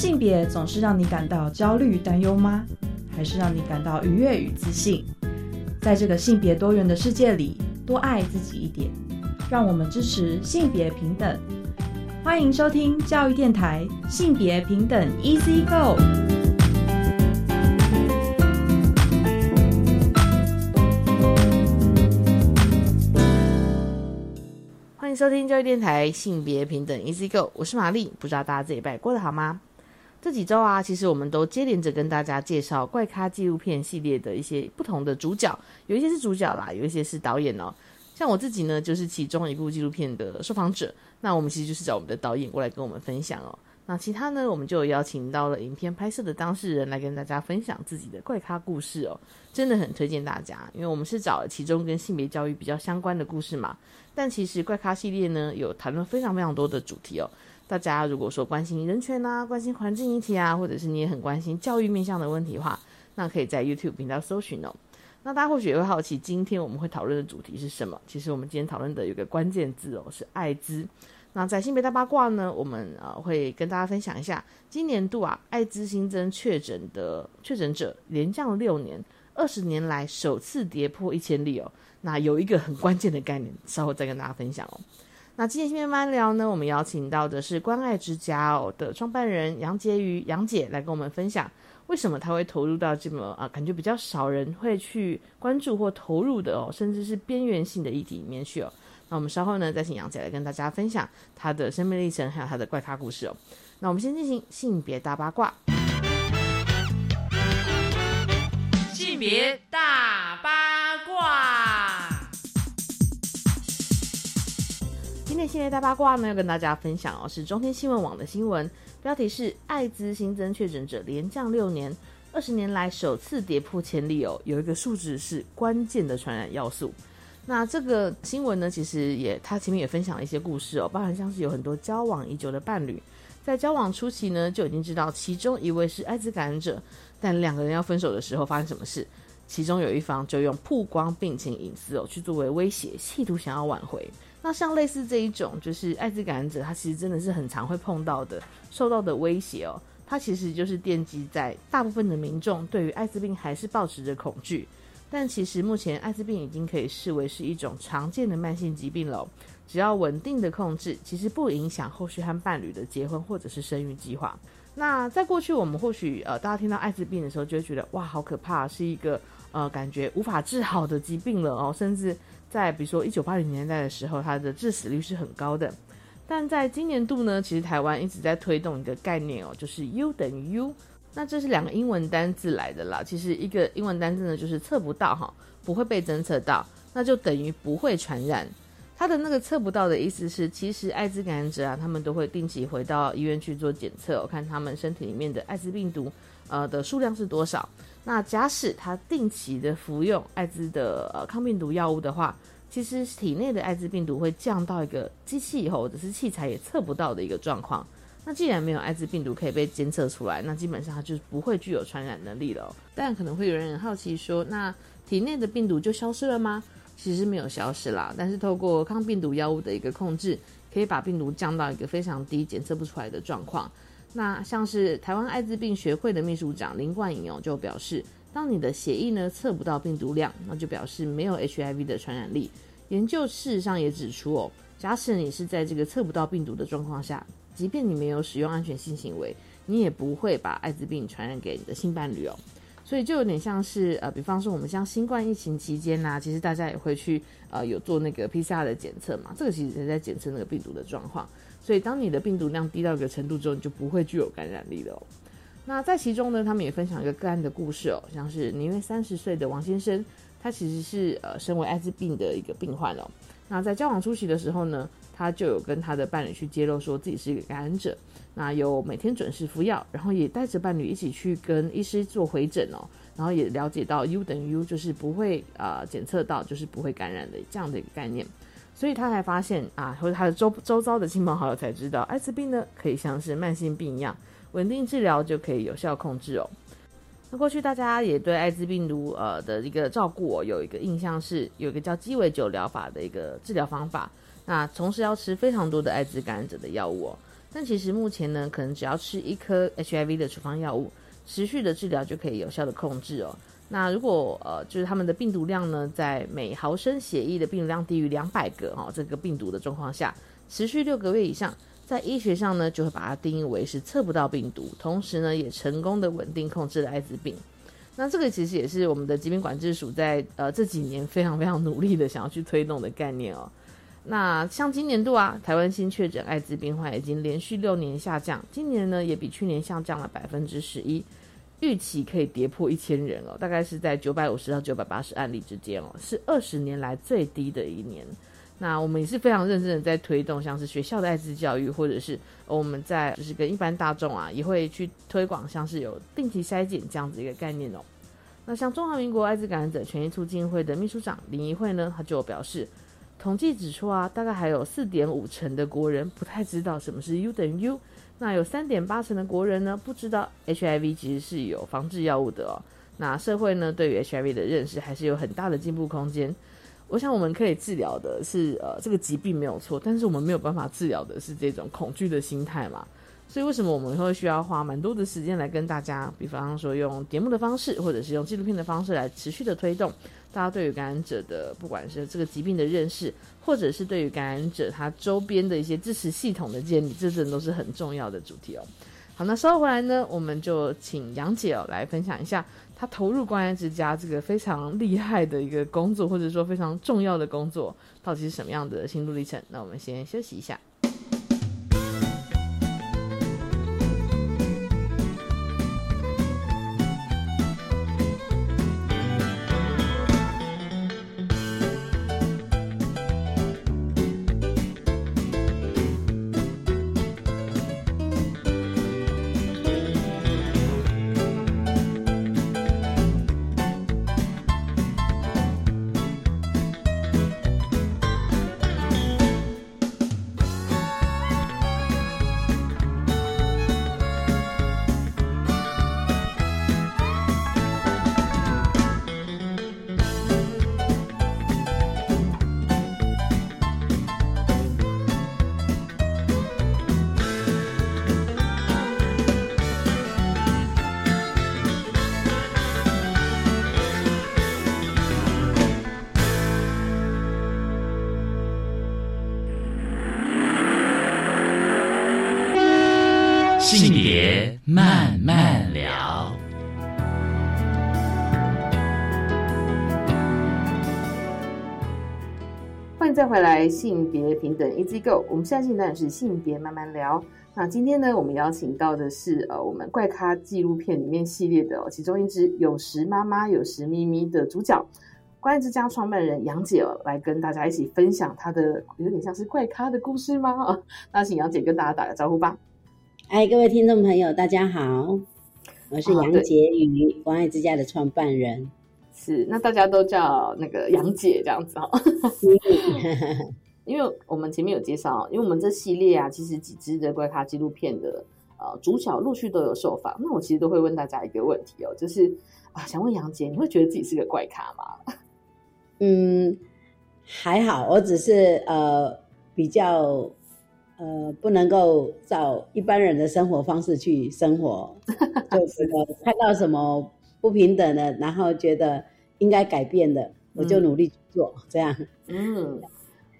性别总是让你感到焦虑、担忧吗？还是让你感到愉悦与自信？在这个性别多元的世界里，多爱自己一点。让我们支持性别平等。欢迎收听教育电台性别平等 Easy Go。欢迎收听教育电台性别平等 Easy Go，我是玛丽。不知道大家这礼拜过得好吗？这几周啊，其实我们都接连着跟大家介绍怪咖纪录片系列的一些不同的主角，有一些是主角啦，有一些是导演哦。像我自己呢，就是其中一部纪录片的受访者。那我们其实就是找我们的导演过来跟我们分享哦。那其他呢，我们就邀请到了影片拍摄的当事人来跟大家分享自己的怪咖故事哦。真的很推荐大家，因为我们是找了其中跟性别教育比较相关的故事嘛。但其实怪咖系列呢，有谈论非常非常多的主题哦。大家如果说关心人权啊，关心环境议题啊，或者是你也很关心教育面向的问题的话，那可以在 YouTube 频道搜寻哦。那大家或许也会好奇，今天我们会讨论的主题是什么？其实我们今天讨论的有个关键字哦，是艾滋。那在性别大八卦呢，我们呃会跟大家分享一下，今年度啊，艾滋新增确诊的确诊者连降六年，二十年来首次跌破一千例哦。那有一个很关键的概念，稍后再跟大家分享哦。那今天性别慢聊呢，我们邀请到的是关爱之家哦的创办人杨婕妤杨姐来跟我们分享，为什么她会投入到这么啊感觉比较少人会去关注或投入的哦，甚至是边缘性的议题里面去哦。那我们稍后呢，再请杨姐来跟大家分享她的生命历程，还有她的怪咖故事哦。那我们先进行性别大八卦。性别大天性别大八卦呢，要跟大家分享哦，是中天新闻网的新闻，标题是艾滋新增确诊者连降六年，二十年来首次跌破千例哦。有一个数值是关键的传染要素。那这个新闻呢，其实也他前面也分享了一些故事哦，包含像是有很多交往已久的伴侣，在交往初期呢就已经知道其中一位是艾滋感染者，但两个人要分手的时候发生什么事？其中有一方就用曝光病情隐私哦去作为威胁，企图想要挽回。那像类似这一种，就是艾滋感染者，他其实真的是很常会碰到的，受到的威胁哦，他其实就是奠基在大部分的民众对于艾滋病还是保持着恐惧。但其实目前艾滋病已经可以视为是一种常见的慢性疾病了，只要稳定的控制，其实不影响后续和伴侣的结婚或者是生育计划。那在过去，我们或许呃，大家听到艾滋病的时候，就会觉得哇，好可怕，是一个呃，感觉无法治好的疾病了哦。甚至在比如说一九八零年代的时候，它的致死率是很高的。但在今年度呢，其实台湾一直在推动一个概念哦，就是 U 等于 U。那这是两个英文单字来的啦，其实一个英文单字呢就是测不到哈，不会被侦测到，那就等于不会传染。它的那个测不到的意思是，其实艾滋感染者啊，他们都会定期回到医院去做检测，看他们身体里面的艾滋病毒呃的数量是多少。那假使他定期的服用艾滋的呃抗病毒药物的话，其实体内的艾滋病毒会降到一个机器以后或者是器材也测不到的一个状况。那既然没有艾滋病毒可以被监测出来，那基本上它就不会具有传染能力了。但可能会有人很好奇说，那体内的病毒就消失了吗？其实没有消失啦，但是透过抗病毒药物的一个控制，可以把病毒降到一个非常低、检测不出来的状况。那像是台湾艾滋病学会的秘书长林冠颖哦，就表示，当你的血液呢测不到病毒量，那就表示没有 HIV 的传染力。研究事实上也指出哦，假使你是在这个测不到病毒的状况下。即便你没有使用安全性行为，你也不会把艾滋病传染给你的性伴侣哦。所以就有点像是呃，比方说我们像新冠疫情期间呐，其实大家也会去呃有做那个 PCR 的检测嘛，这个其实也在检测那个病毒的状况。所以当你的病毒量低到一个程度之后，你就不会具有感染力了哦。那在其中呢，他们也分享一个个案的故事哦，像是年约三十岁的王先生，他其实是呃身为艾滋病的一个病患哦。那在交往初期的时候呢？他就有跟他的伴侣去揭露说自己是一个感染者，那有每天准时服药，然后也带着伴侣一起去跟医师做回诊哦，然后也了解到 U 等于 U 就是不会啊检测到就是不会感染的这样的一个概念，所以他才发现啊，或者他的周周遭的亲朋好友才知道，艾滋病呢可以像是慢性病一样，稳定治疗就可以有效控制哦。那过去大家也对艾滋病毒呃的一个照顾哦有一个印象是有一个叫鸡尾酒疗法的一个治疗方法。那同时要吃非常多的艾滋感染者的药物哦。但其实目前呢，可能只要吃一颗 HIV 的处方药物，持续的治疗就可以有效的控制哦。那如果呃，就是他们的病毒量呢，在每毫升血液的病毒量低于两百个哦，这个病毒的状况下，持续六个月以上，在医学上呢，就会把它定义为是测不到病毒，同时呢，也成功的稳定控制了艾滋病。那这个其实也是我们的疾病管制署在呃这几年非常非常努力的想要去推动的概念哦。那像今年度啊，台湾新确诊艾滋病患已经连续六年下降，今年呢也比去年下降了百分之十一，预期可以跌破一千人哦，大概是在九百五十到九百八十案例之间哦，是二十年来最低的一年。那我们也是非常认真的在推动，像是学校的艾滋教育，或者是我们在就是跟一般大众啊，也会去推广，像是有定期筛检这样子一个概念哦。那像中华民国艾滋感染者权益促进会的秘书长林怡慧呢，他就表示，统计指出啊，大概还有四点五成的国人不太知道什么是 U 等于 U，那有三点八成的国人呢不知道 HIV 其实是有防治药物的哦。那社会呢对于 HIV 的认识还是有很大的进步空间。我想我们可以治疗的是呃这个疾病没有错，但是我们没有办法治疗的是这种恐惧的心态嘛。所以为什么我们会需要花蛮多的时间来跟大家，比方说用节目的方式，或者是用纪录片的方式来持续的推动大家对于感染者的不管是这个疾病的认识，或者是对于感染者他周边的一些支持系统的建立，这阵都是很重要的主题哦。好，那稍后回来呢，我们就请杨姐哦来分享一下。她投入关爱之家这个非常厉害的一个工作，或者说非常重要的工作，到底是什么样的心路历程？那我们先休息一下。回来。性别平等 Easy Go，我们现在进段是性别慢慢聊。那今天呢，我们邀请到的是呃，我们怪咖纪录片里面系列的其中一只“有时妈妈，有时咪咪”的主角，关爱之家创办人杨姐来跟大家一起分享她的有点像是怪咖的故事吗？那请杨姐跟大家打个招呼吧。哎，各位听众朋友，大家好，我是杨洁宇，关爱之家的创办人。是，那大家都叫那个杨姐这样子哦。因为我们前面有介绍，因为我们这系列啊，其实几支的怪咖纪录片的呃主角陆续都有受访。那我其实都会问大家一个问题哦，就是啊，想问杨姐，你会觉得自己是个怪咖吗？嗯，还好，我只是呃比较。呃，不能够照一般人的生活方式去生活，就是看到什么不平等的，然后觉得应该改变的，我就努力去做，这样。嗯，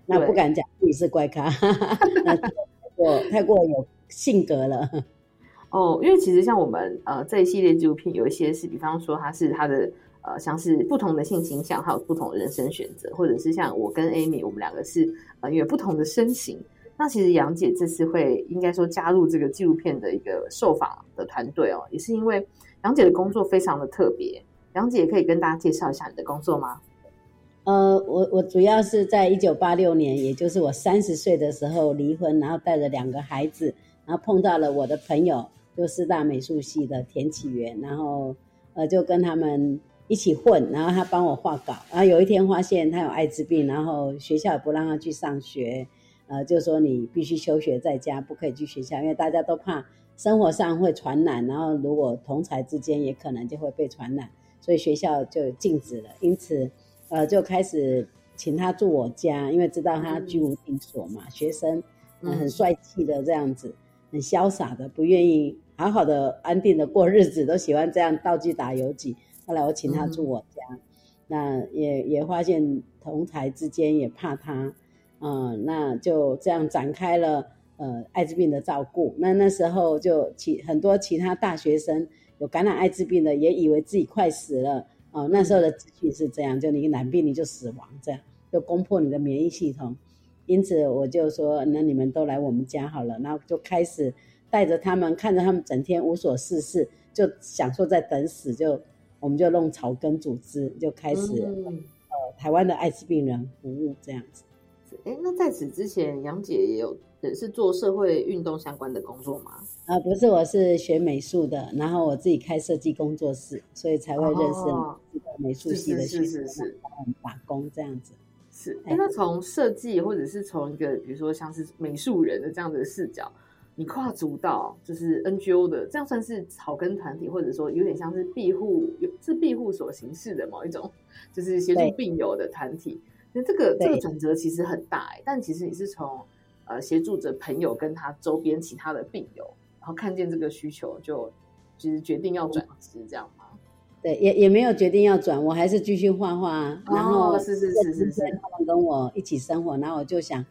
那不敢讲自己是怪咖，那太过太过有性格了。哦，因为其实像我们呃这一系列纪录片，有一些是，比方说它是它的呃像是不同的性倾向，还有不同的人生选择，或者是像我跟 Amy，我们两个是呃有不同的身形。那其实杨姐这次会应该说加入这个纪录片的一个受访的团队哦，也是因为杨姐的工作非常的特别。杨姐可以跟大家介绍一下你的工作吗？呃，我我主要是在一九八六年，也就是我三十岁的时候离婚，然后带着两个孩子，然后碰到了我的朋友，就师大美术系的田启源，然后呃就跟他们一起混，然后他帮我画稿，然后有一天发现他有艾滋病，然后学校也不让他去上学。呃，就说你必须休学在家，不可以去学校，因为大家都怕生活上会传染，然后如果同才之间也可能就会被传染，所以学校就禁止了。因此，呃，就开始请他住我家，因为知道他居无定所嘛，学生很帅气的这样子。很潇洒的，不愿意好好的安定的过日子，都喜欢这样道具打游击。后来我请他住我家，那也也发现同台之间也怕他，嗯，那就这样展开了呃艾滋病的照顾。那那时候就其很多其他大学生有感染艾滋病的，也以为自己快死了。哦，那时候的资讯是这样，就你染病你就死亡，这样就攻破你的免疫系统。因此我就说，那你们都来我们家好了，然后就开始带着他们，看着他们整天无所事事，就想说在等死，就我们就弄草根组织，就开始呃台湾的艾滋病人服务这样子。哎，那在此之前，杨姐也有也是做社会运动相关的工作吗？啊，不是，我是学美术的，然后我自己开设计工作室，所以才会认识这个美术系的学生，打工这样子。是，哎，那从设计或者是从一个比如说像是美术人的这样的视角，你跨足到就是 NGO 的，这样算是草根团体，或者说有点像是庇护，有是庇护所形式的某一种，就是协助病友的团体。那这个这个转折其实很大哎，但其实你是从呃协助着朋友跟他周边其他的病友，然后看见这个需求，就就是决定要转职这样吗？对，也也没有决定要转，我还是继续画画。然后是是是是是，他们跟我一起生活，然后我就想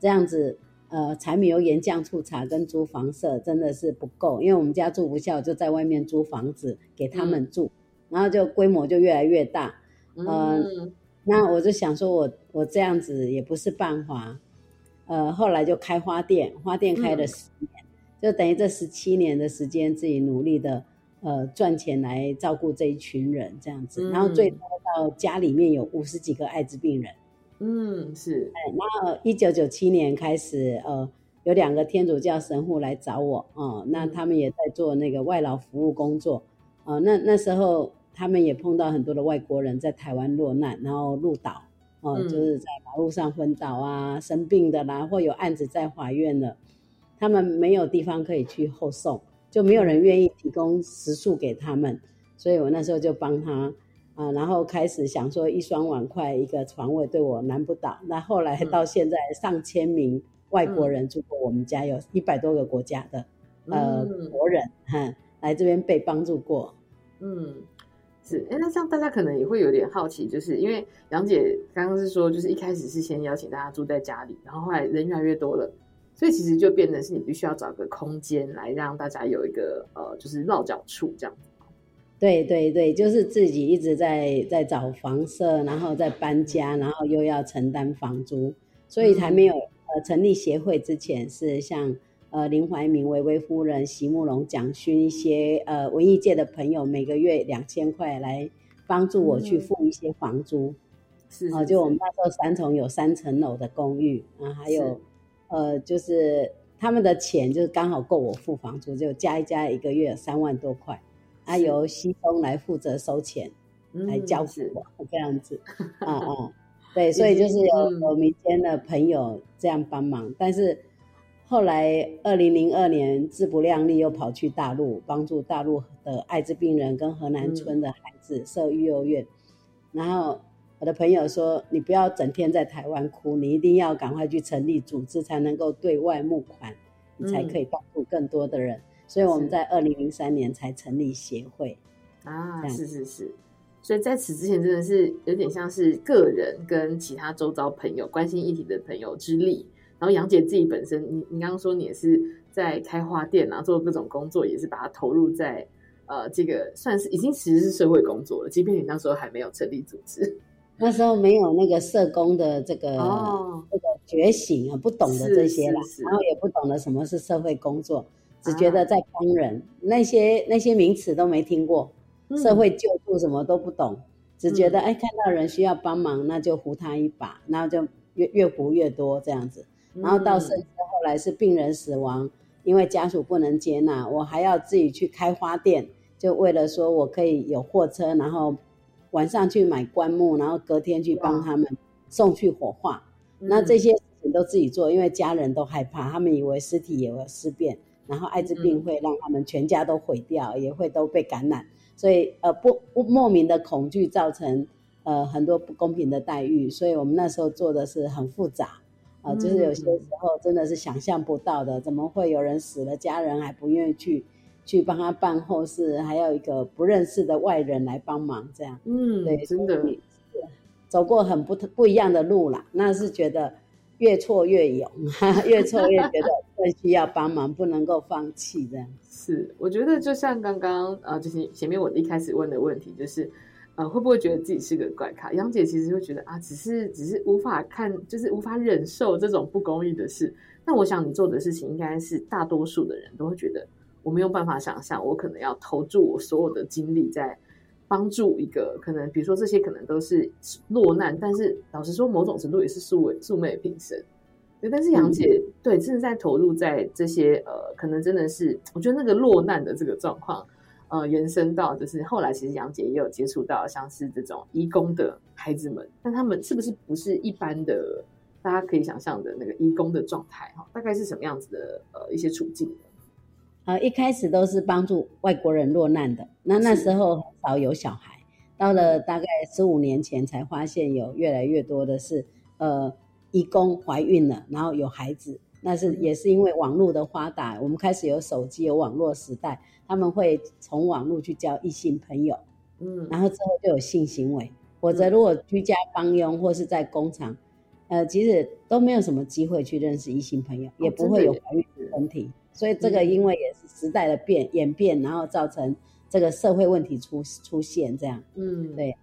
这样子，呃，柴米油盐酱醋茶跟租房舍真的是不够，因为我们家住不下，就在外面租房子给他们住，然后就规模就越来越大，嗯。那我就想说，我我这样子也不是办法，呃，后来就开花店，花店开了十年，就等于这十七年的时间，自己努力的呃赚钱来照顾这一群人这样子，然后最多到家里面有五十几个艾滋病人，嗯，是，哎，那一九九七年开始，呃，有两个天主教神父来找我，哦，那他们也在做那个外劳服务工作，哦，那那时候。他们也碰到很多的外国人在台湾落难，然后入岛，哦，就是在马路上昏倒啊，生病的啦，或有案子在法院的，他们没有地方可以去后送，就没有人愿意提供食宿给他们，所以我那时候就帮他啊，然后开始想说一双碗筷一个床位对我难不倒，那后来到现在上千名外国人住过我们家，有一百多个国家的呃国人哈来这边被帮助过，嗯。是，哎，那这样大家可能也会有点好奇，就是因为杨姐刚刚是说，就是一开始是先邀请大家住在家里，然后后来人越来越多了，所以其实就变成是你必须要找个空间来让大家有一个呃，就是落脚处这样子。对对对，就是自己一直在在找房舍，然后在搬家，然后又要承担房租，所以才没有呃成立协会之前是像。呃，林怀民、维维夫人、席慕容、蒋勋一些呃文艺界的朋友，每个月两千块来帮助我去付一些房租。是啊，就我们那时候三重有三层楼的公寓啊，还有呃，就是他们的钱就是刚好够我付房租，就加一加一个月三万多块，啊，由西东来负责收钱，来交付我这样子。啊啊，对，所以就是有有民间的朋友这样帮忙，但是。后来，二零零二年自不量力，又跑去大陆帮助大陆的艾滋病人跟河南村的孩子设育幼院。然后我的朋友说：“你不要整天在台湾哭，你一定要赶快去成立组织，才能够对外募款，你才可以帮助更多的人。”所以我们在二零零三年才成立协会。啊，是是是。所以在此之前，真的是有点像是个人跟其他周遭朋友关心议题的朋友之力。然后杨姐自己本身，你你刚刚说你也是在开花店啊，做各种工作，也是把它投入在呃这个算是已经其实是社会工作了。即便你那时候还没有成立组织，那时候没有那个社工的这个这个觉醒啊，不懂得这些啦，然后也不懂得什么是社会工作，只觉得在帮人，那些那些名词都没听过，社会救助什么都不懂，只觉得哎看到人需要帮忙，那就扶他一把，然后就越越扶越多这样子。然后到甚至后来是病人死亡，因为家属不能接纳，我还要自己去开花店，就为了说我可以有货车，然后晚上去买棺木，然后隔天去帮他们送去火化。那这些事情都自己做，因为家人都害怕，他们以为尸体也会尸变，然后艾滋病会让他们全家都毁掉，也会都被感染，所以呃不不莫名的恐惧造成呃很多不公平的待遇，所以我们那时候做的是很复杂。啊、就是有些时候真的是想象不到的，怎么会有人死了，家人还不愿意去去帮他办后事，还有一个不认识的外人来帮忙，这样。嗯，对，真的是走过很不不一样的路啦，那是觉得越挫越勇，越挫越觉得更需要帮忙，不能够放弃这样。是，我觉得就像刚刚呃，就是前面我一开始问的问题，就是呃，会不会觉得自己是个怪咖？杨姐其实会觉得啊，只是只是无法看，就是无法忍受这种不公义的事。那我想你做的事情，应该是大多数的人都会觉得，我没有办法想象，我可能要投注我所有的精力在帮助一个可能，比如说这些可能都是落难，但是老实说，某种程度也是素昧素昧平生。对，但是杨姐、对真的在投入在这些呃，可能真的是我觉得那个落难的这个状况，呃，延伸到就是后来其实杨姐也有接触到像是这种义工的孩子们，但他们是不是不是一般的大家可以想象的那个义工的状态哈？大概是什么样子的呃一些处境呢？呃，一开始都是帮助外国人落难的，那那时候很少有小孩，到了大概十五年前才发现有越来越多的是呃，义工怀孕了，然后有孩子，那是也是因为网络的发达，我们开始有手机，有网络时代，他们会从网络去交异性朋友，嗯，然后之后就有性行为，否则如果居家帮佣或是在工厂，呃，其实都没有什么机会去认识异性朋友，也不会有怀孕的问题。所以这个因为也是时代的变演变，然后造成这个社会问题出出现这样。嗯，对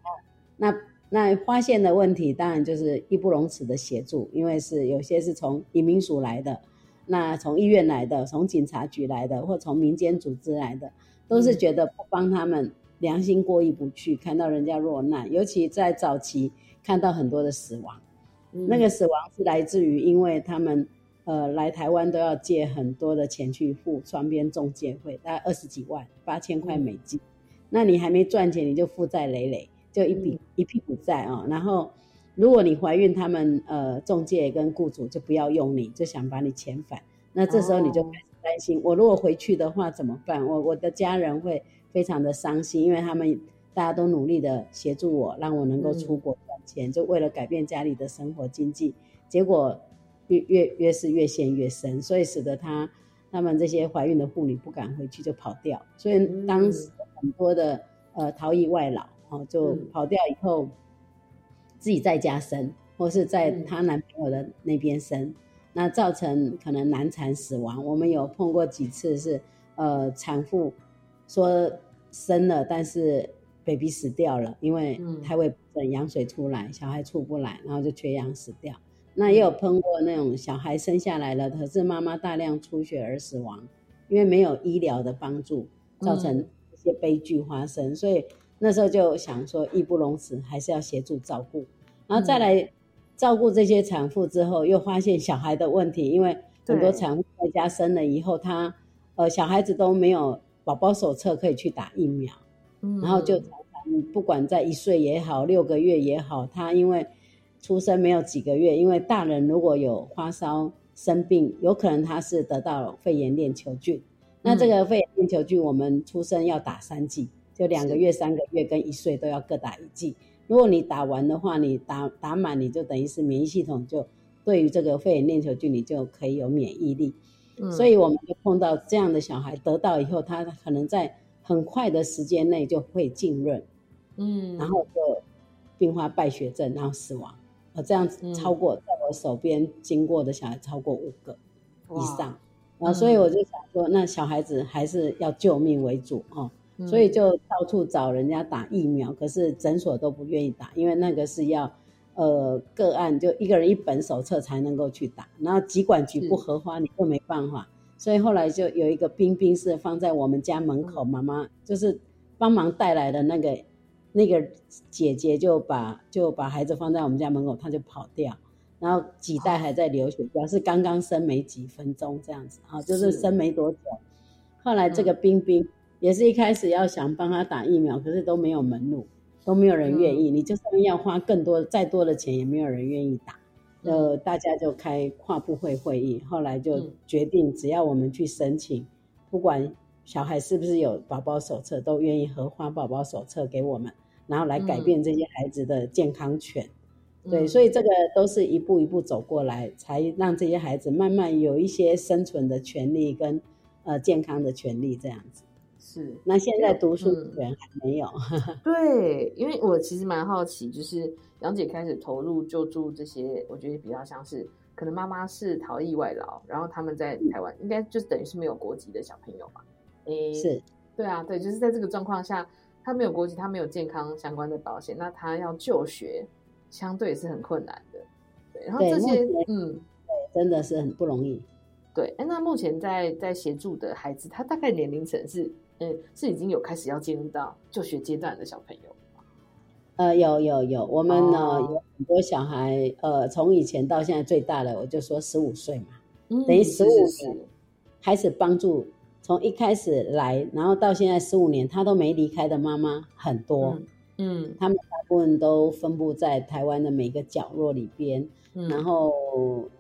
那那发现的问题当然就是义不容辞的协助，因为是有些是从移民署来的，那从医院来的，从警察局来的，或从民间组织来的，都是觉得不帮他们良心过意不去，看到人家落难，尤其在早期看到很多的死亡，嗯。那个死亡是来自于因为他们呃来台湾都要借很多的钱去付双边中介费，大概二十几万，八千块美金，那你还没赚钱你就负债累累，就一笔、一屁股债啊、然后如果你怀孕，他们呃中介跟雇主就不要用你，就想把你遣返，那这时候你就哦。开始担心，我如果回去的话怎么办？我我的家人会非常的伤心，因为他们大家都努力的协助我，让我能够出国赚钱，就为了改变家里的生活经济，结果越越越是越陷越深，所以使得她他们这些怀孕的妇女不敢回去就跑掉，所以当时很多的呃逃逸外劳哦就嗯跑掉以后，自己在家生，或是在嗯她男朋友的那边生，那造成可能难产死亡。我们有碰过几次是呃产妇说生了，但是 baby 死掉了，因为嗯胎位不正，羊水出来，小孩出不来，然后就缺氧死掉。那也有碰过那种小孩生下来了，可是妈妈大量出血而死亡，因为没有医疗的帮助，造成一些悲剧发生。所以那时候就想说，义不容辞，还是要协助照顾。然后再来照顾这些产妇之后，又发现小孩的问题，因为很多对产妇在家生了以后，她呃小孩子都没有宝宝手册可以去打疫苗。嗯然后就常常不管在一岁也好，六个月也好，他因为出生没有几个月，因为大人如果有发烧生病，有可能他是得到肺炎链球菌。那这个肺炎链球菌，我们出生要打三剂，就两个月、三个月跟一岁都要各打一剂。如果你打完的话，你打打满，你就等于是免疫系统就对于这个肺炎链球菌，你就可以有免疫力。嗯所以我们就碰到这样的小孩得到以后，他可能在很快的时间内就会浸润，嗯，然后就并发败血症，然后死亡。呃，这样子嗯。超过、在我手边经过的小孩超过五个以上，然后所以我就想说，那小孩子还是要救命为主哦，嗯。所以就到处找人家打疫苗，可是诊所都不愿意打，因为那个是要呃个案就一个人一本手册才能够去打，然后疾管局是。不核发你就没办法，所以后来就有一个冰冰是放在我们家门口，妈妈就是帮忙带来的那个那个姐姐就把就把孩子放在我们家门口，她就跑掉。然后脐带还在流血，表示刚刚生没几分钟这样子啊，就是是生没多久。后来这个冰冰也是一开始要想帮他打疫苗，可是都没有门路，都没有人愿意。你就算要花更多再多的钱，也没有人愿意打。呃，大家就开跨部会会议，后来就嗯决定，只要我们去申请，不管小孩是不是有宝宝手册，都愿意合发宝宝手册给我们，然后来改变这些孩子的健康权。对，嗯所以这个都是一步一步走过来，才让这些孩子慢慢有一些生存的权利跟呃健康的权利这样子。是。那现在读书嗯。权还没有，对，因为我其实蛮好奇，就是杨姐开始投入救助这些，我觉得比较像是可能妈妈是逃逸外劳，然后他们在台湾应该就是等于是没有国籍的小朋友吧。诶，是。对啊，对，就是在这个状况下，他没有国籍，他没有健康相关的保险，那他要就学，相对是很困难的。对，然后对这些嗯，真的是很不容易。对，哎，那目前在在协助的孩子，他大概年龄层是，嗯，是已经有开始要进入到就学阶段的小朋友。呃，有有有，我们呢、哦有很多小孩，呃，从以前到现在最大的，我就说十五岁嘛，嗯，等于是15是年开始帮助，从一开始来，然后到现在十五年，他都没离开的妈妈很多，嗯嗯他们大部分都分布在台湾的每个角落里边，嗯，然后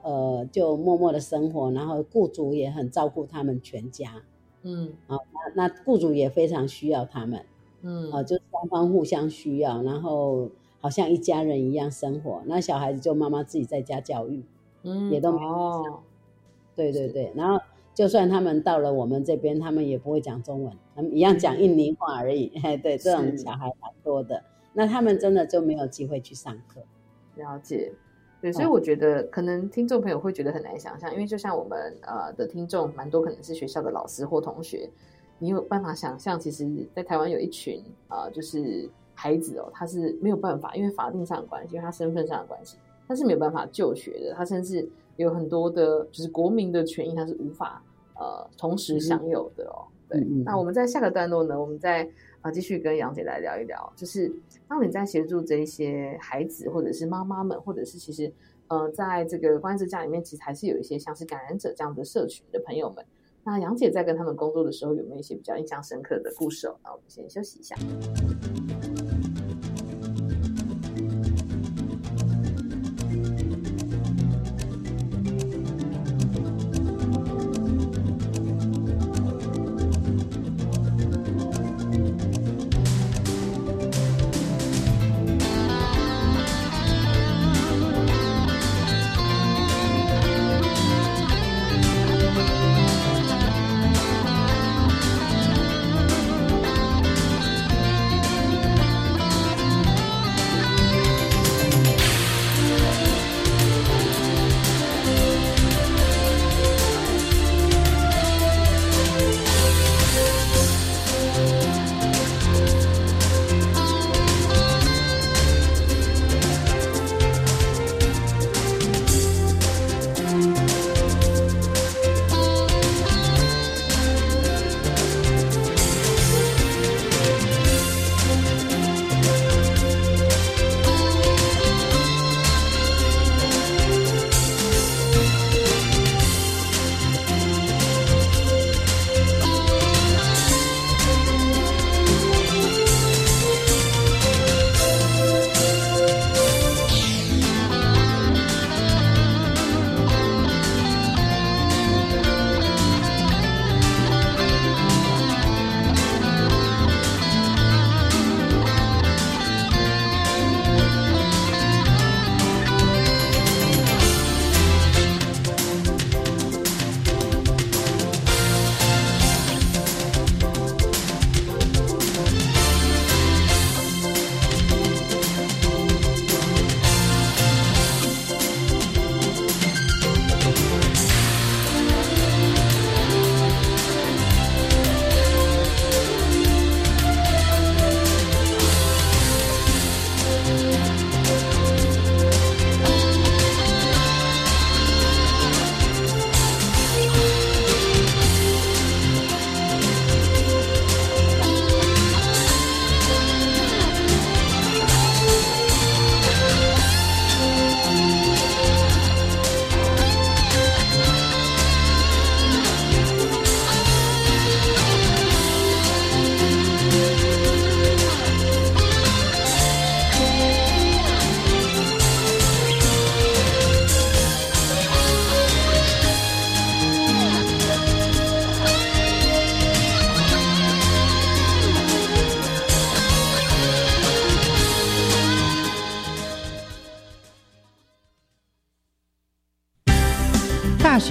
呃，就默默的生活，然后雇主也很照顾他们全家，嗯啊那那雇主也非常需要他们。嗯啊，就是双方互相需要，然后好像一家人一样生活。那小孩子就妈妈自己在家教育，嗯也都没有对对对。然后就算他们到了我们这边，他们也不会讲中文，他们一样讲印尼话而已。嘿，对，这种小孩蛮多的。那他们真的就没有机会去上课。了解。对，所以哦我觉得可能听众朋友会觉得很难想象，因为就像我们呃的听众蛮多可能是学校的老师或同学，你有办法想象，其实，在台湾有一群呃就是孩子哦，他是没有办法，因为法定上的关系，因为他身份上的关系，他是没有办法就学的，他甚至有很多的就是国民的权益，它是无法呃同时享有的哦。对，嗯嗯那我们在下个段落呢，我们再啊继续跟杨姐来聊一聊，就是当你在协助这一些孩子，或者是妈妈们，或者是其实呃，在这个关系之家里面，其实还是有一些像是感染者这样的社群的朋友们。那杨姐在跟他们工作的时候，有没有一些比较印象深刻的故事哦？那我们先休息一下。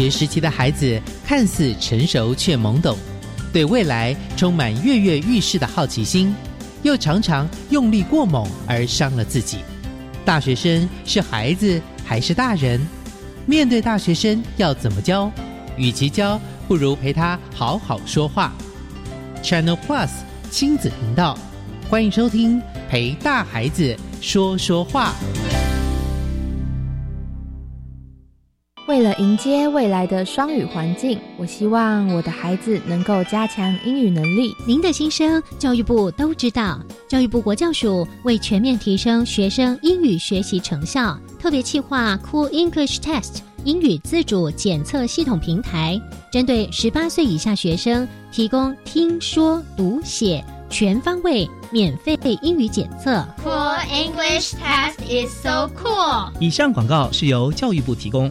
学时期的孩子看似成熟却懵懂，对未来充满跃跃欲试的好奇心，又常常用力过猛而伤了自己。大学生是孩子还是大人？面对大学生要怎么教？与其教，不如陪他好好说话。Channel Plus 亲子频道，欢迎收听《陪大孩子说说话》。了迎接未来的双语环境，我希望我的孩子能够加强英语能力。您的心声，教育部都知道。教育部国教署为全面提升学生英语学习成效，特别企划 Cool English Test 英语自主检测系统平台，针对十八岁以下学生提供听说读写全方位免费英语检测。Cool English test is so cool. 以上广告是由教育部提供。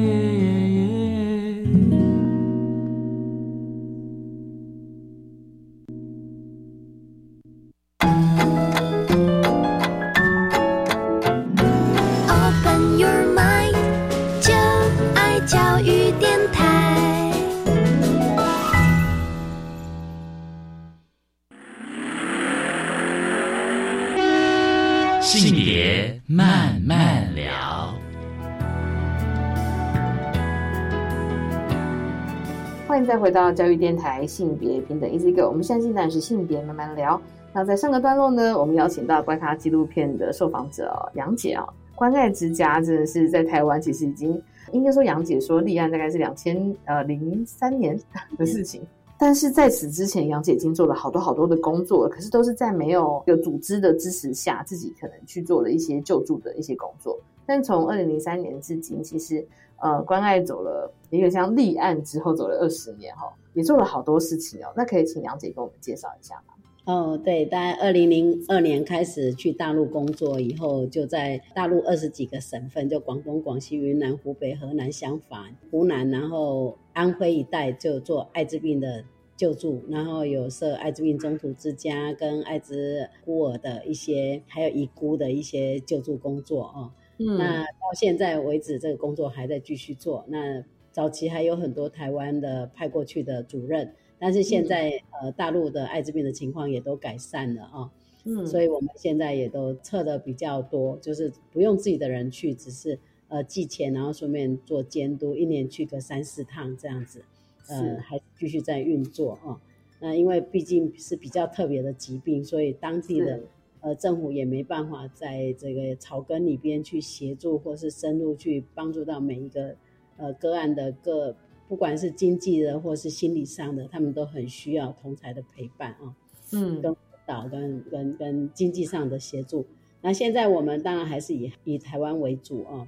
迎再回到教育电台性别平等 Easy Go，我们现在进展是性别慢慢聊。那在上个段落呢，我们邀请到观察纪录片的受访者哦杨姐啊、关爱之家真的是在台湾其实已经应该说杨姐说立案大概是两千呃零三年的事情。但是在此之前，杨姐已经做了好多好多的工作，可是都是在没有有组织的支持下，自己可能去做了一些救助的一些工作。但从二零零三年至今，其实呃关爱走了一个像立案之后走了二十年哈，也做了好多事情哦。那可以请杨姐跟我们介绍一下吗？哦，对，大概二零零二年开始去大陆工作以后，就在大陆二十几个省份，就广东、广西、云南、湖北、河南、襄樊、湖南，然后安徽一带就做艾滋病的救助，然后有设艾滋病中途之家跟艾滋孤儿的一些，还有遗孤的一些救助工作哦。嗯。那到现在为止，这个工作还在继续做。那早期还有很多台湾的派过去的主任，但是现在、呃大陆的艾滋病的情况也都改善了啊、嗯。所以我们现在也都测的比较多，就是不用自己的人去，只是呃寄钱，然后顺便做监督，一年去个三四趟这样子，呃还继续在运作啊。那因为毕竟是比较特别的疾病，所以当地的是呃政府也没办法在这个草根里边去协助，或是深入去帮助到每一个呃个案的各，不管是经济的或是心理上的，他们都很需要同才的陪伴啊。嗯跟辅导跟跟跟经济上的协助。那现在我们当然还是以以台湾为主啊。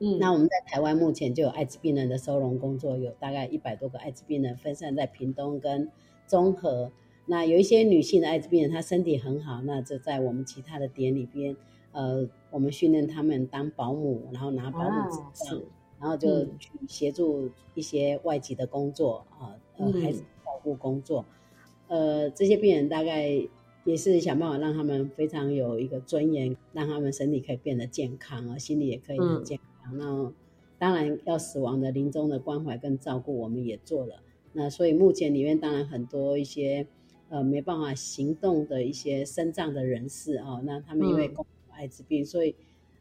嗯那我们在台湾目前就有艾滋病人的收容工作，有大概一百多个艾滋病人分散在屏东跟中和。那有一些女性的艾滋病人，她身体很好，那就在我们其他的点里边，呃，我们训练他们当保姆，然后拿保姆执啊照，是然后就嗯去协助一些外籍的工作啊，呃，嗯孩子照顾工作。呃，这些病人大概也是想办法让他们非常有一个尊严，让他们身体可以变得健康啊，心理也可以很嗯健康。那当然要死亡的临终的关怀跟照顾，我们也做了。那所以目前里面当然很多一些呃没办法行动的一些身障的人士啊、那他们因为嗯。共艾滋病，所以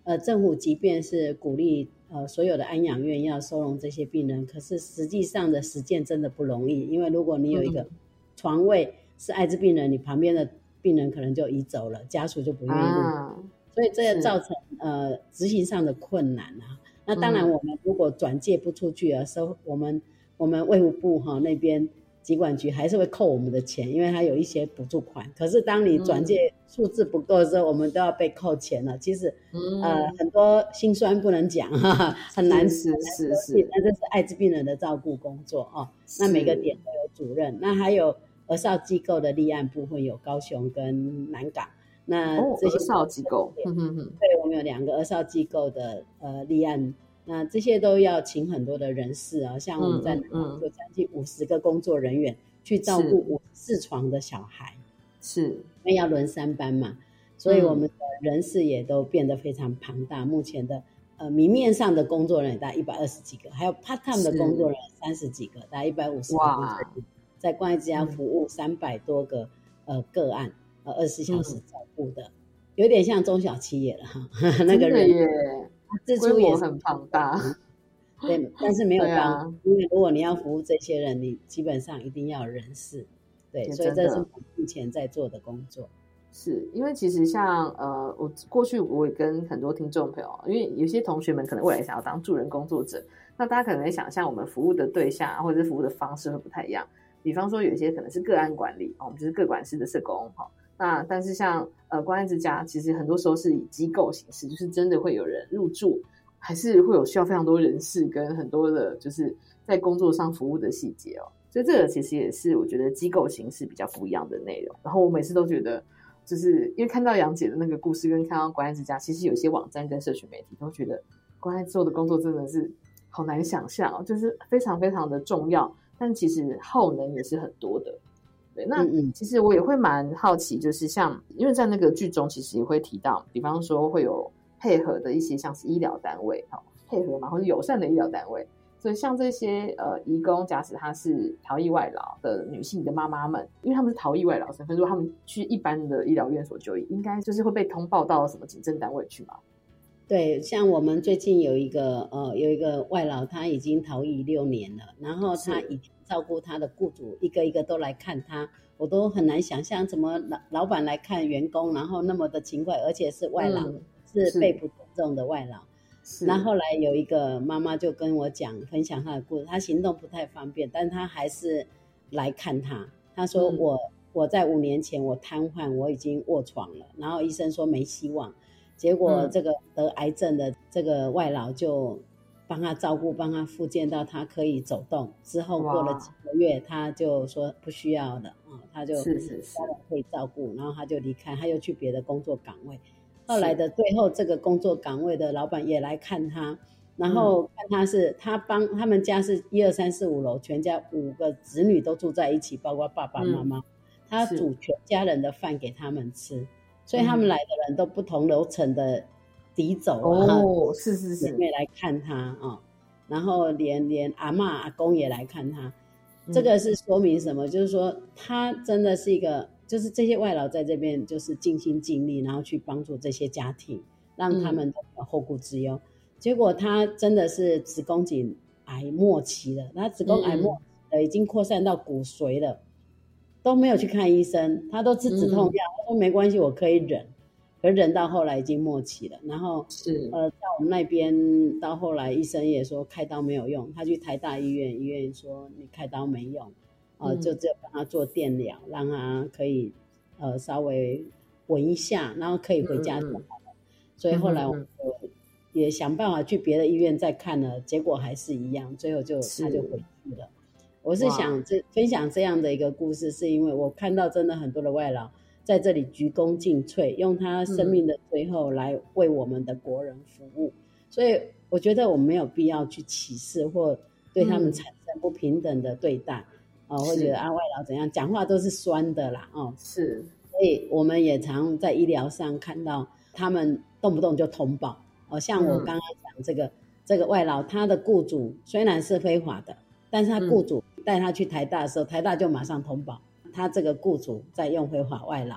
呃政府即便是鼓励呃所有的安养院要收容这些病人，可是实际上的实践真的不容易，因为如果你有一个嗯。床位是艾滋病人，你旁边的病人可能就移走了，家属就不愿意入啊，所以这也造成呃执行上的困难啊。那当然，嗯。我们如果转介不出去啊，收我们我们卫福部哈、那边疾管局还是会扣我们的钱，因为它有一些补助款。可是当你转介数字不够的时候，我们都要被扣钱了。其实、嗯呃很多心酸不能讲哈哈，很难是是是那这是艾滋病人的照顾工作哦。那每个点都有主任，那还有儿少机构的立案部分有高雄跟南港。那哦，这些儿少机构，嗯嗯嗯，对，我们有两个儿少机构的呃立案，那这些都要请很多的人士啊，像我们在南港就将近五十个工作人员去照是。顾五四床的小孩，是，因为要轮三班嘛，所以嗯。我们的人事也都变得非常庞大。目前的呃明面上的工作人员大概一百二十几个，还有 part time 的工作人员三十几个，大概一百五十个工作人员，在关爱之家服务三百多个呃个案，呃二十四小时嗯。照顾的。有点像中小企业了哈，那个人耶，支出也很庞大，对，但是没有当啊帮，因为如果你要服务这些人，你基本上一定要人事，对，所以这是我目前在做的工作。是因为其实像呃，我过去我也跟很多听众朋友，因为有些同学们可能未来想要当助人工作者，那大家可能会想象我们服务的对象啊或者是服务的方式会不太一样。比方说，有些可能是个案管理，哦我们就是个管师的社工哈。那但是像呃关爱之家，其实很多时候是以机构形式，就是真的会有人入住，还是会有需要非常多人事跟很多的，就是在工作上服务的细节哦。所以这个其实也是我觉得机构形式比较不一样的内容。然后我每次都觉得，就是因为看到杨姐的那个故事，跟看到关爱之家，其实有些网站跟社群媒体都觉得关爱做的工作真的是好难想象哦，就是非常非常的重要，但其实耗能也是很多的。对，那其实我也会蛮好奇，就是像因为在那个剧中，其实也会提到，比方说会有配合的一些像是医疗单位，哈，配合嘛，或者友善的医疗单位。所以像这些呃移工，假使她是逃逸外劳的女性的妈妈们，因为他们是逃逸外劳身份，如果他们去一般的医疗院所就医，应该就是会被通报到什么警政单位去嘛？对，像我们最近有一个呃有一个外劳，他已经逃逸六年了，然后他已经照顾他的雇主一个一个都来看他，我都很难想象怎么老老板来看员工，然后那么的勤快，而且是外劳，嗯是是被不尊重的外劳。是那后来有一个妈妈就跟我讲，分享她的故事。她行动不太方便，但她还是来看他。她说嗯我、我在五年前我瘫痪，我已经卧床了，然后医生说没希望。结果嗯这个得癌症的这个外劳就帮他照顾，帮他复健到他可以走动。之后过了几个月，他就说不需要了啊、他就是家人可以照顾，然后他就离开，他又去别的工作岗位。后来的最后，这个工作岗位的老板也来看他，然后看他是他帮他们家是一二三四五楼，全家五个子女都住在一起，包括爸爸妈妈。他煮全家人的饭给他们吃，所以他们来的人都不同楼层的敌走啊，哦，是是是，姐妹来看他啊、然后连连阿嬷阿公也来看他。嗯这个是说明什么？就是说他真的是一个，就是这些外劳在这边就是尽心尽力，然后去帮助这些家庭，让他们都没有后顾之忧。结果他真的是子宫颈癌末期了，那子宫癌末呃，已经扩散到骨髓了，都没有去看医生，他都吃止痛药，他说没关系，我可以忍。可是人到后来已经末期了，然后是。呃，在我们那边到后来，医生也说开刀没有用，他去台大医院，医院说你开刀没用，呃，嗯。就只有帮他做电疗，让他可以呃稍微稳一下，然后可以回家就好了。所以后来我也想办法去别的医院再看了，结果还是一样，最后就他就回去了。我是想这分享这样的一个故事，是因为我看到真的很多的外劳在这里鞠躬尽瘁，用他生命的最后来为我们的国人服务。所以我觉得我们没有必要去歧视或对他们嗯产生不平等的对待啊、会是觉得啊外劳怎样讲话都是酸的啦哦。是，所以我们也常在医疗上看到他们动不动就通报。哦，像我嗯刚刚讲这个、这个外劳，他的雇主虽然是非法的，但是他雇主带他去台大的时候，台大就马上通报他这个雇主在用非法外劳。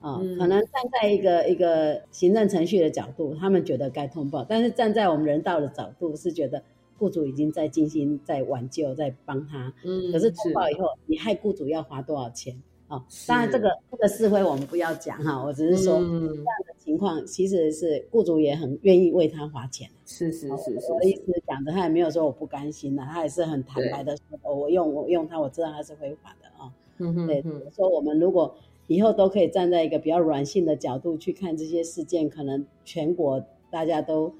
啊、嗯可能站在一个一个行政程序的角度，他们觉得该通报，但是站在我们人道的角度，是觉得雇主已经在尽心在挽救，在帮他。嗯可是通报以后，你害雇主要花多少钱？哦，当然这个这个是非我们不要讲哈，我只是说、嗯这样的情况其实是雇主也很愿意为他花钱。是是是是我的意思讲的，他也没有说我不甘心的，他也是很坦白的说，哦我用我用他，我知道他是非法的啊、嗯哼对，嗯。说我们如果以后都可以站在一个比较软性的角度去看这些事件，可能全国大家都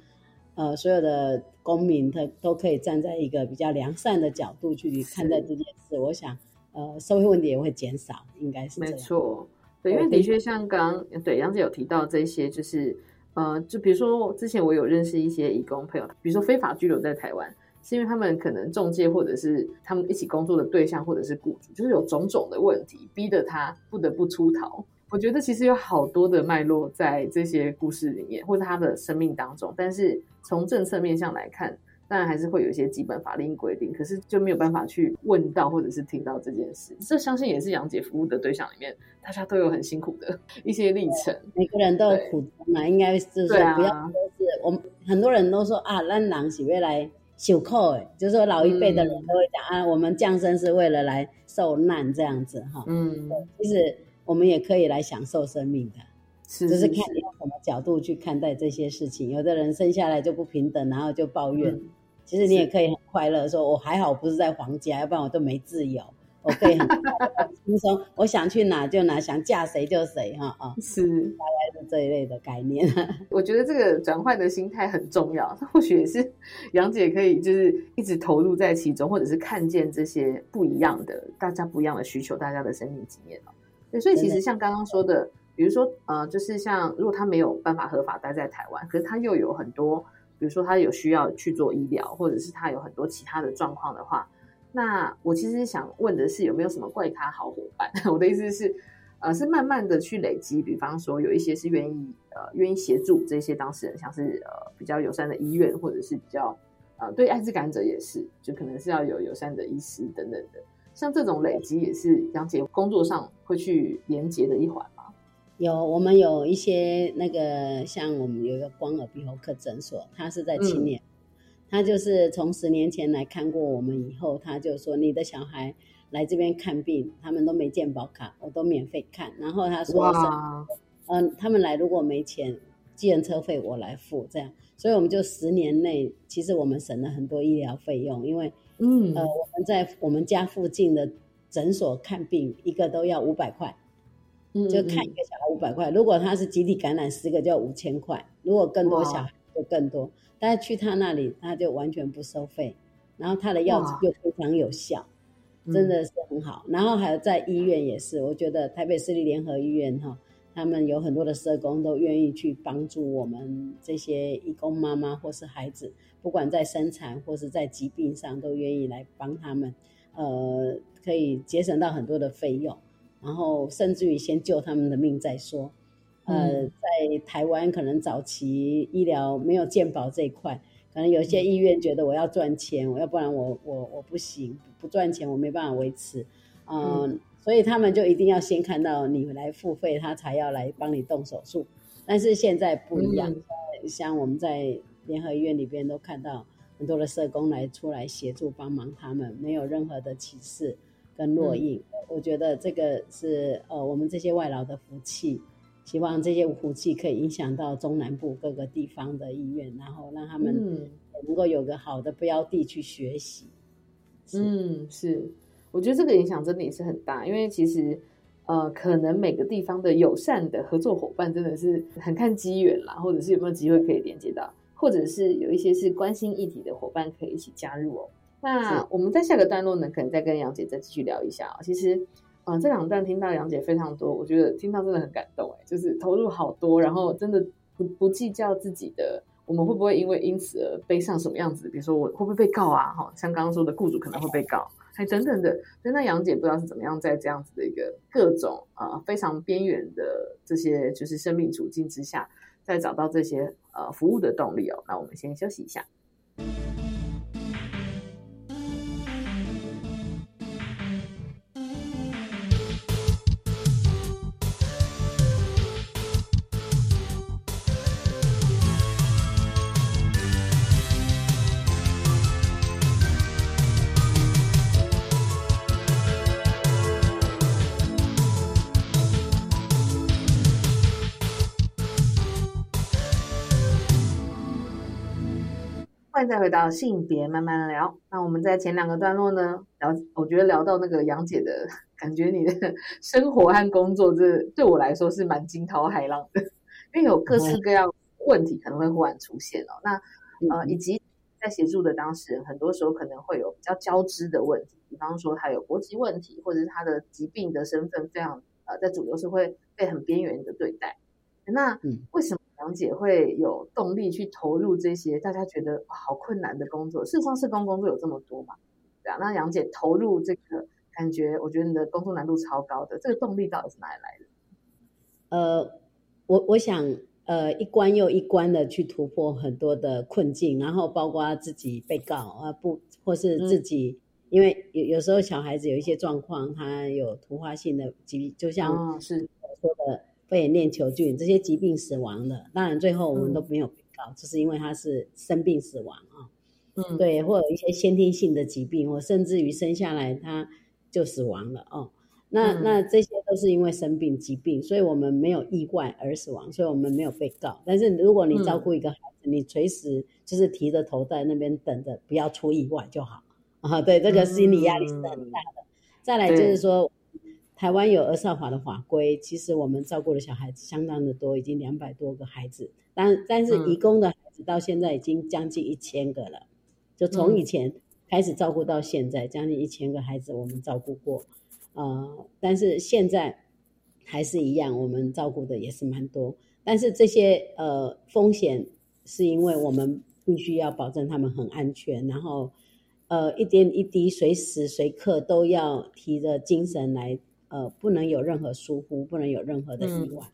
呃所有的公民他都可以站在一个比较良善的角度去看待这件事，我想呃社会问题也会减少，应该是这没。错，对，因为的确像刚刚对杨姐有提到这些，就是呃，就比如说之前我有认识一些义工朋友，比如说非法居留在台湾，是因为他们可能中介或者是他们一起工作的对象或者是雇主，就是有种种的问题，逼得他不得不出逃。我觉得其实有好多的脉络在这些故事里面，或者他的生命当中，但是从政策面向来看。当然还是会有一些基本法令规定，可是就没有办法去问到或者是听到这件事。这相信也是杨姐服务的对象里面，大家都有很辛苦的一些历程。每个人都有苦衷嘛，应该就是不要说是我们很多人都说啊，咱人是为来受苦诶，就是说老一辈的人都会讲、啊，我们降生是为了来受难这样子哈。嗯，其实我们也可以来享受生命的，是就是看你用什么角度去看待这些事情。有的人生下来就不平等，然后就抱怨。嗯其实你也可以很快乐，说我还好不是在皇家，要不然我都没自由。我可以很轻松，我想去哪就哪，想嫁谁就谁哈啊，是大概是这一类的概念。我觉得这个转换的心态很重要，或许也是杨姐可以就是一直投入在其中，或者是看见这些不一样的大家不一样的需求，大家的生命经验哦。对，所以其实像刚刚说的，比如说呃，就是像如果他没有办法合法待在台湾，可是他又有很多。比如说他有需要去做医疗，或者是他有很多其他的状况的话，那我其实想问的是有没有什么怪咖好伙伴？我的意思是，呃，是慢慢的去累积，比方说有一些是愿意呃愿意协助这些当事人，像是呃比较友善的医院，或者是比较呃对艾滋感染者也是，就可能是要有友善的医师等等的，像这种累积也是杨姐工作上会去连接的一环吗。有，我们有一些那个，像我们有一个光耳鼻喉科诊所，它是在青年，他就是从十年前来看过我们以后，他就说你的小孩来这边看病，他们都没健保卡，我都免费看。然后他说，嗯、呃，他们来如果没钱，计程车费我来付，这样，所以我们就十年内，其实我们省了很多医疗费用，因为，嗯，呃，我们在我们家附近的诊所看病，一个都要五百块。就看一个小孩五百块，如果他是集体感染十个就要五千块，如果更多小孩就更多。但是去他那里他就完全不收费，然后他的药又非常有效，真的是很好。然后还有在医院也是，我觉得台北市立联合医院哈，他们有很多的社工都愿意去帮助我们这些义工妈妈或是孩子，不管在生产或是在疾病上都愿意来帮他们，呃，可以节省到很多的费用。然后甚至于先救他们的命再说。呃，在台湾可能早期医疗没有健保这一块，可能有些医院觉得我要赚钱，我要不然我我我不行，不赚钱我没办法维持。嗯，嗯所以他们就一定要先看到你来付费，他才要来帮你动手术。但是现在不一样，嗯、像我们在联合医院里边都看到很多的社工来出来协助帮忙他们，没有任何的歧视。跟落印，嗯、我觉得这个是呃我们这些外劳的福气，希望这些福气可以影响到中南部各个地方的医院，然后让他们能够有个好的标的去学习。嗯，是，我觉得这个影响真的也是很大，因为其实呃可能每个地方的友善的合作伙伴真的是很看机缘啦，或者是有没有机会可以连接到，或者是有一些是关心议题的伙伴可以一起加入哦。那我们在下个段落呢，可能再跟杨姐再继续聊一下哦。其实，嗯、这两段听到杨姐非常多，我觉得听到真的很感动哎，就是投入好多，然后真的不不计较自己的，我们会不会因为因此而背上什么样子？比如说我会不会被告啊？哈，像刚刚说的雇主可能会被告，还等等的。那杨姐不知道是怎么样在这样子的一个各种呃非常边缘的这些就是生命处境之下，再找到这些呃服务的动力哦。那我们先休息一下。欢迎再回到性别慢慢聊。那我们在前两个段落呢，聊我觉得聊到那个杨姐的感觉，你的生活和工作，这对我来说是蛮惊涛骇浪的，因为有各式各样问题可能会忽然出现哦。那呃，以及在协助的当事人，很多时候可能会有比较交织的问题，比方说他有国籍问题，或者是他的疾病的身份非常呃，在主流社会被很边缘的对待。那为什么？杨姐会有动力去投入这些大家觉得好困难的工作。事实上，社工工作有这么多嘛？对啊，那杨姐投入这个感觉，我觉得你的工作难度超高的。这个动力到底是哪里来的？呃，我我想，呃，一关又一关的去突破很多的困境，然后包括自己被告啊，不，或是自己，因为有有时候小孩子有一些状况，他有突发性的疾，就像是我说的。肺炎链球菌这些疾病死亡的，当然最后我们都没有被告，就是因为他是生病死亡啊。嗯，对，或有一些先天性的疾病，或甚至于生下来他就死亡了哦。那那这些都是因为生病疾病，所以我们没有意外而死亡，所以我们没有被告。但是如果你照顾一个孩子，你随时就是提着头在那边等着，不要出意外就好啊。对，这个心理压力是很大的。再来就是说。台湾有儿少法的法规，其实我们照顾的小孩子相当的多，已经两百多个孩子。但但是义工的孩子到现在已经将近一千个了，就从以前开始照顾到现在，将近一千个孩子我们照顾过。呃，但是现在还是一样，我们照顾的也是蛮多。但是这些呃风险是因为我们必须要保证他们很安全，然后呃一点一滴随时随刻都要提着精神来。呃，不能有任何疏忽，不能有任何的意外。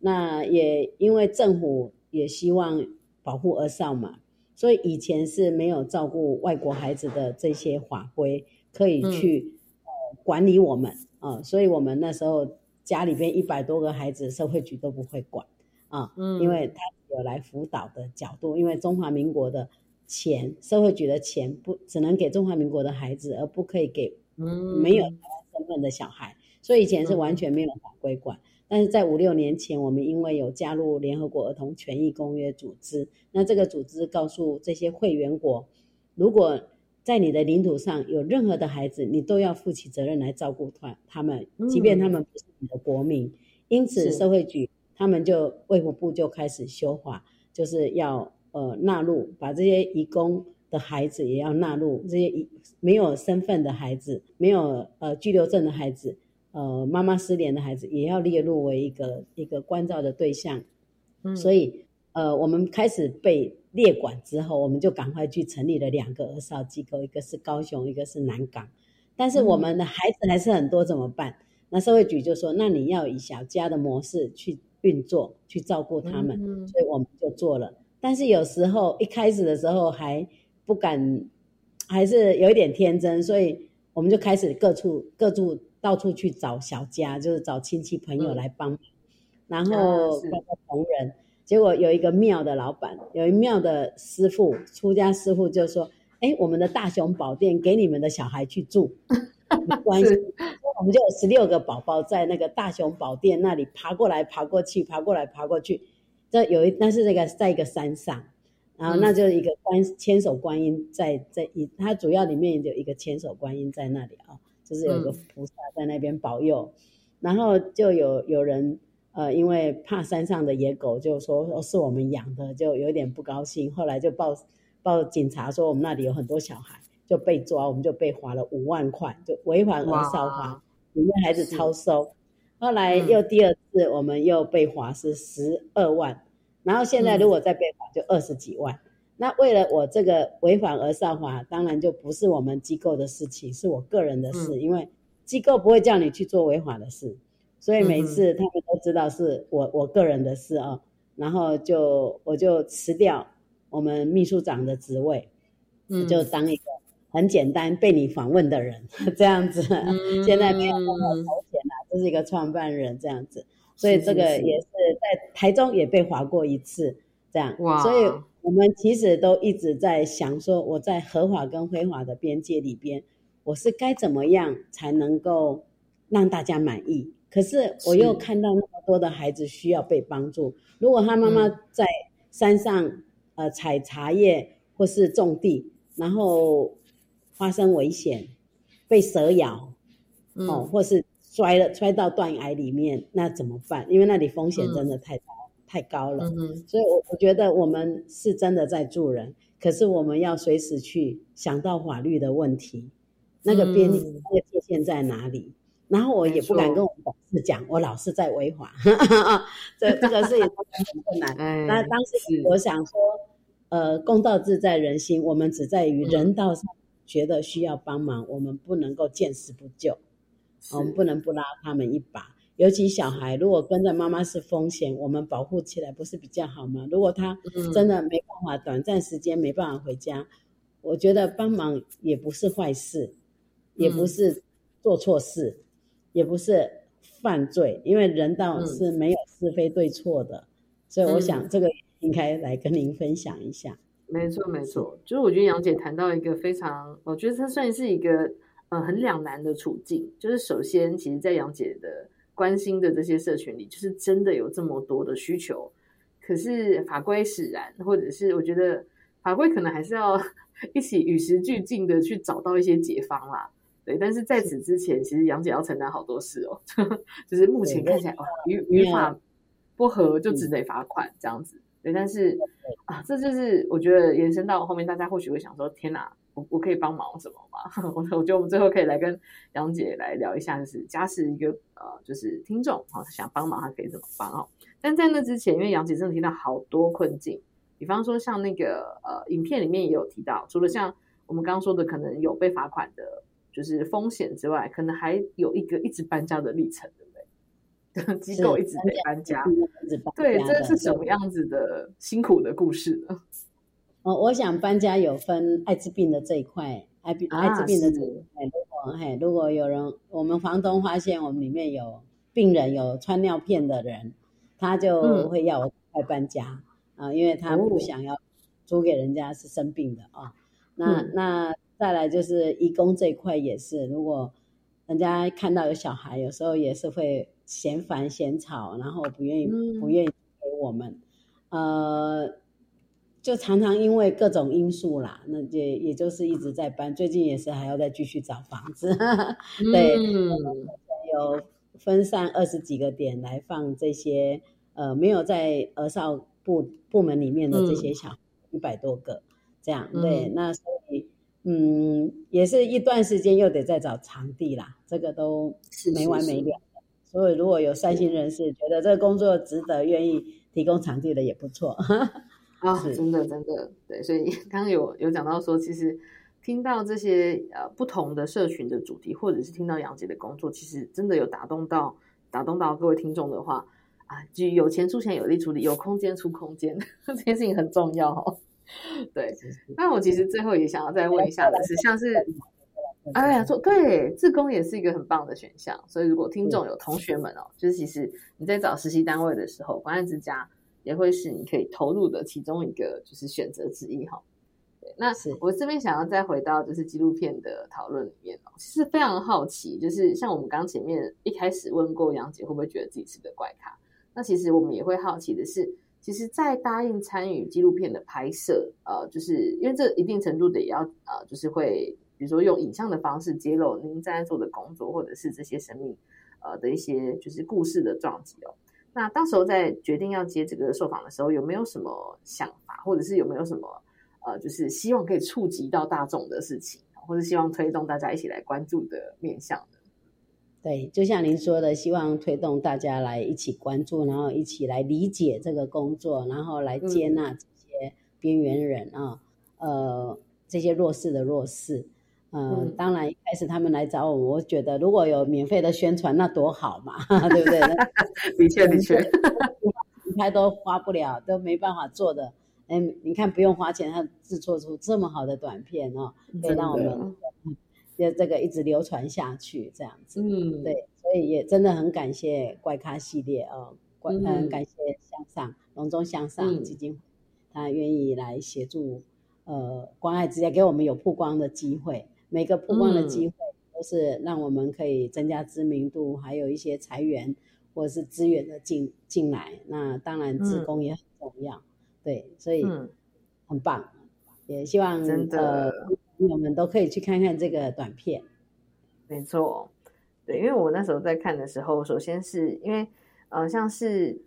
那也因为政府也希望保护儿少嘛，所以以前是没有照顾外国孩子的这些法规可以去呃管理我们啊，所以我们那时候家里边一百多个孩子，社会局都不会管啊，因为他有来辅导的角度，因为中华民国的钱，社会局的钱不只能给中华民国的孩子，而不可以给没有台湾身份的小孩。所以以前是完全没有法规管，但是在五六年前，我们因为有加入联合国儿童权益公约组织，那这个组织告诉这些会员国，如果在你的领土上有任何的孩子，你都要负起责任来照顾他他们，即便他们不是你的国民。因此，社会局他们就卫福部就开始修法，就是要呃纳入把这些移工的孩子也要纳入这些没有身份的孩子，没有呃居留证的孩子。呃，妈妈失联的孩子也要列入为一个一个关照的对象，嗯，所以呃，我们开始被列管之后，我们就赶快去成立了两个儿少机构，一个是高雄，一个是南港。但是我们的孩子还是很多，怎么办？那社会局就说，那你要以小家的模式去运作，去照顾他们，所以我们就做了。但是有时候一开始的时候还不敢，还是有一点天真，所以我们就开始各处各处。到处去找小家，就是找亲戚朋友来帮忙，然后包括同仁。结果有一个庙的老板，有一庙的师傅，出家师傅就说：“哎，我们的大雄宝殿给你们的小孩去住，没关系。”我们就有十六个宝宝在那个大雄宝殿那里爬过来爬过去，爬过来爬过去。这有一那是那个在一个山上，然后那就是一个观千手观音在在一，它主要里面有一个千手观音在那里啊。就是有个菩萨在那边保佑，然后就有有人呃，因为怕山上的野狗，就说是我们养的，就有点不高兴。后来就报报警察说我们那里有很多小孩，就被抓，我们就被罚了五万块，就违反儿少法，里面孩子超收。后来又第二次，我们又被罚是十二万，然后现在如果再被罚就二十几万。那为了我这个违反而上法，当然就不是我们机构的事情，是我个人的事，因为机构不会叫你去做违法的事，所以每次他们都知道是我我个人的事啊，然后就我就辞掉我们秘书长的职位，就。当一个很简单被你访问的人 这样子，现在没有那么。头衔了，这是一个创办人这样子，所以这个也是在台中也被划过一次这样，所以。我们其实都一直在想说，我在合法跟非法的边界里边，我是该怎么样才能够让大家满意？可是我又看到那么多的孩子需要被帮助。如果他妈妈在山上呃采茶叶，或是种地，然后发生危险，被蛇咬，哦，或是摔了摔到断崖里面，那怎么办？因为那里风险真的太高、太高了。所以我我觉得我们是真的在助人，可是我们要随时去想到法律的问题，那个边、那个界限在哪里？然后我也不敢跟我们董事讲，我老是在违法，这这个事情很困难。那当时我想说，呃，公道自在人心，我们只在于人道上觉得需要帮忙，我们不能够见死不救，我们不能不拉他们一把。尤其小孩如果跟着妈妈是风险，我们保护起来不是比较好吗？如果他真的没办法，短暂时间没办法回家，我觉得帮忙也不是坏事，也不是做错事。也不是犯罪，因为人道是没有是非对错的，所以我想这个应该来跟您分享一下。没错，没错，就是我觉得杨姐谈到一个非常，我觉得她算是一个呃很两难的处境。就是首先，其实，在杨姐的关心的这些社群里，就是真的有这么多的需求，可是法规使然，或者是我觉得法规可能还是要 一起与时俱进的去找到一些解方啦。对，但是在此之前，其实杨姐要承担好多事哦。就是目前看起来，语语法不合就只得罚款这样子。对，但是啊，这就是我觉得延伸到后面，大家或许会想说：天哪，我我可以帮忙什么吗？我我觉得我们最后可以来跟杨姐来聊一下，就是假使一个呃，就是听众啊想帮忙，他可以怎么帮哦？但在那之前，因为杨姐真的提到好多困境，比方说像那个呃，影片里面也有提到，除了像我们刚刚说的，可能有被罚款的。就是风险之外，可能还有一个一直搬家的历程，对不对？机构一直得搬家，对，这是什么样子的辛苦的故事呢？哦，我想搬家有分艾滋病的这一块，艾病艾滋病的这一块。如果嘿，如果有人，我们房东发现我们里面有病人有穿尿片的人，他就会要我快搬家啊，因为他不想要租给人家是生病的啊。那那。再来就是义工这一块也是，如果人家看到有小孩，有时候也是会嫌烦嫌吵，然后不愿意不愿意给我们，呃，就常常因为各种因素啦，那就也就是一直在搬，最近也是还要再继续找房子，对，有分散二十几个点来放这些，呃，没有在儿少部部门里面的这些小一百多个，这样对，那所以。嗯，也是一段时间又得再找场地啦，这个都没完没了。所以如果有善心人士觉得这个工作值得，愿意提供场地的也不错。啊，真的真的，对。所以刚刚有有讲到说，其实听到这些呃不同的社群的主题，或者是听到杨姐的工作，其实真的有打动到打动到各位听众的话啊，就有钱出钱，有力出力，有空间出空间，这件事情很重要哦。对，那我其实最后也想要再问一下的是，像是，哎呀，做对，自工也是一个很棒的选项。所以如果听众有同学们哦，就是其实你在找实习单位的时候，关爱之家也会是你可以投入的其中一个就是选择之一哈。那我这边想要再回到就是纪录片的讨论里面哦，其实非常好奇，就是像我们刚前面一开始问过杨姐会不会觉得自己是个怪咖，那其实我们也会好奇的是。其实，在答应参与纪录片的拍摄，呃，就是因为这一定程度的也要，呃，就是会，比如说用影像的方式揭露您在做的工作，或者是这些生命，呃的一些就是故事的撞击哦。那到时候在决定要接这个受访的时候，有没有什么想法，或者是有没有什么，呃，就是希望可以触及到大众的事情，或者希望推动大家一起来关注的面向呢？对，就像您说的，希望推动大家来一起关注，然后一起来理解这个工作，然后来接纳这些边缘人啊，呃，这些弱势的弱势。嗯，当然一开始他们来找我，我觉得如果有免费的宣传，那多好嘛，对不对？的确，的确，拍都花不了，都没办法做的。哎，你看不用花钱，他制作出这么好的短片哦，可以让我们。就这个一直流传下去，这样子，嗯，对，所以也真的很感谢怪咖系列哦，怪嗯，感谢向上隆中向上基金会，他愿意来协助，呃，关爱之家给我们有曝光的机会，每个曝光的机会都是让我们可以增加知名度，还有一些裁员或者是资源的进进来，那当然职工也很重要，对，所以很棒。也希望真的呃朋友们都可以去看看这个短片。没错，对，因为我那时候在看的时候，首先是因为呃，像是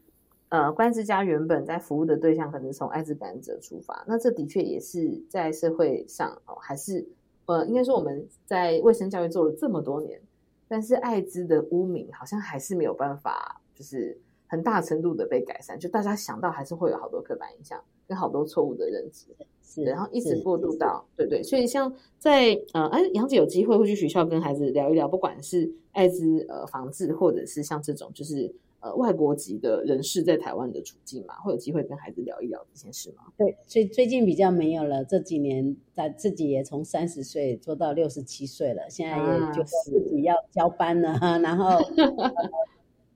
呃，关之家原本在服务的对象可能从艾滋感染者出发，那这的确也是在社会上哦，还是呃，应该说我们在卫生教育做了这么多年，但是艾滋的污名好像还是没有办法，就是很大程度的被改善，就大家想到还是会有好多刻板印象跟好多错误的认知。是，然后一直过渡到对对，所以像在呃，哎，杨姐有机会会去学校跟孩子聊一聊，不管是艾滋呃防治，或者是像这种就是呃外国籍的人士在台湾的处境嘛，会有机会跟孩子聊一聊这件事吗？对，所以最近比较没有了。这几年在自己也从三十岁做到六十七岁了，现在也啊觉得自己要交班了，然后、呃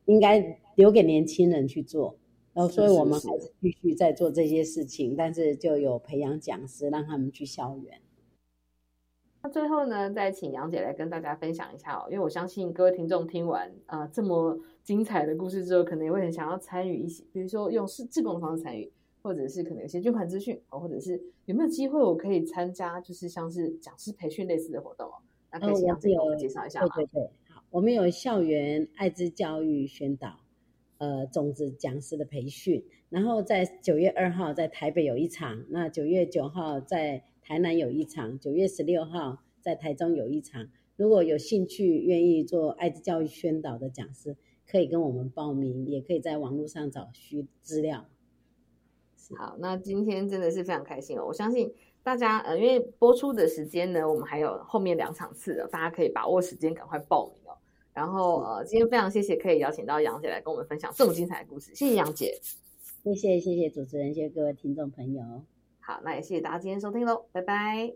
应该留给年轻人去做。然后，所以我们是还是继续在做这些事情，但是就有培养讲师，让他们去校园。那最后呢，再请杨姐来跟大家分享一下哦，因为我相信各位听众听完呃这么精彩的故事之后，可能也会很想要参与一些，比如说用是志工的方式参与，或者是可能有些捐款资讯哦，或者是有没有机会我可以参加，就是像是讲师培训类似的活动哦。那可以请杨姐给我们介绍一下吗？对对对，好，我们有校园艾滋教育宣导，呃，种子讲师的培训，然后在九月二号在台北有一场，那九月九号在台南有一场，九月十六号在台中有一场。如果有兴趣愿意做艾滋教育宣导的讲师，可以跟我们报名，也可以在网络上找需资料。好，那今天真的是非常开心哦！我相信大家，呃，因为播出的时间呢，我们还有后面两场次的，大家可以把握时间，赶快报名哦。然后，呃，今天非常谢谢可以邀请到杨姐来跟我们分享这么精彩的故事，谢谢杨姐。谢谢谢谢主持人，谢谢各位听众朋友。好，那也谢谢大家今天收听喽，拜拜。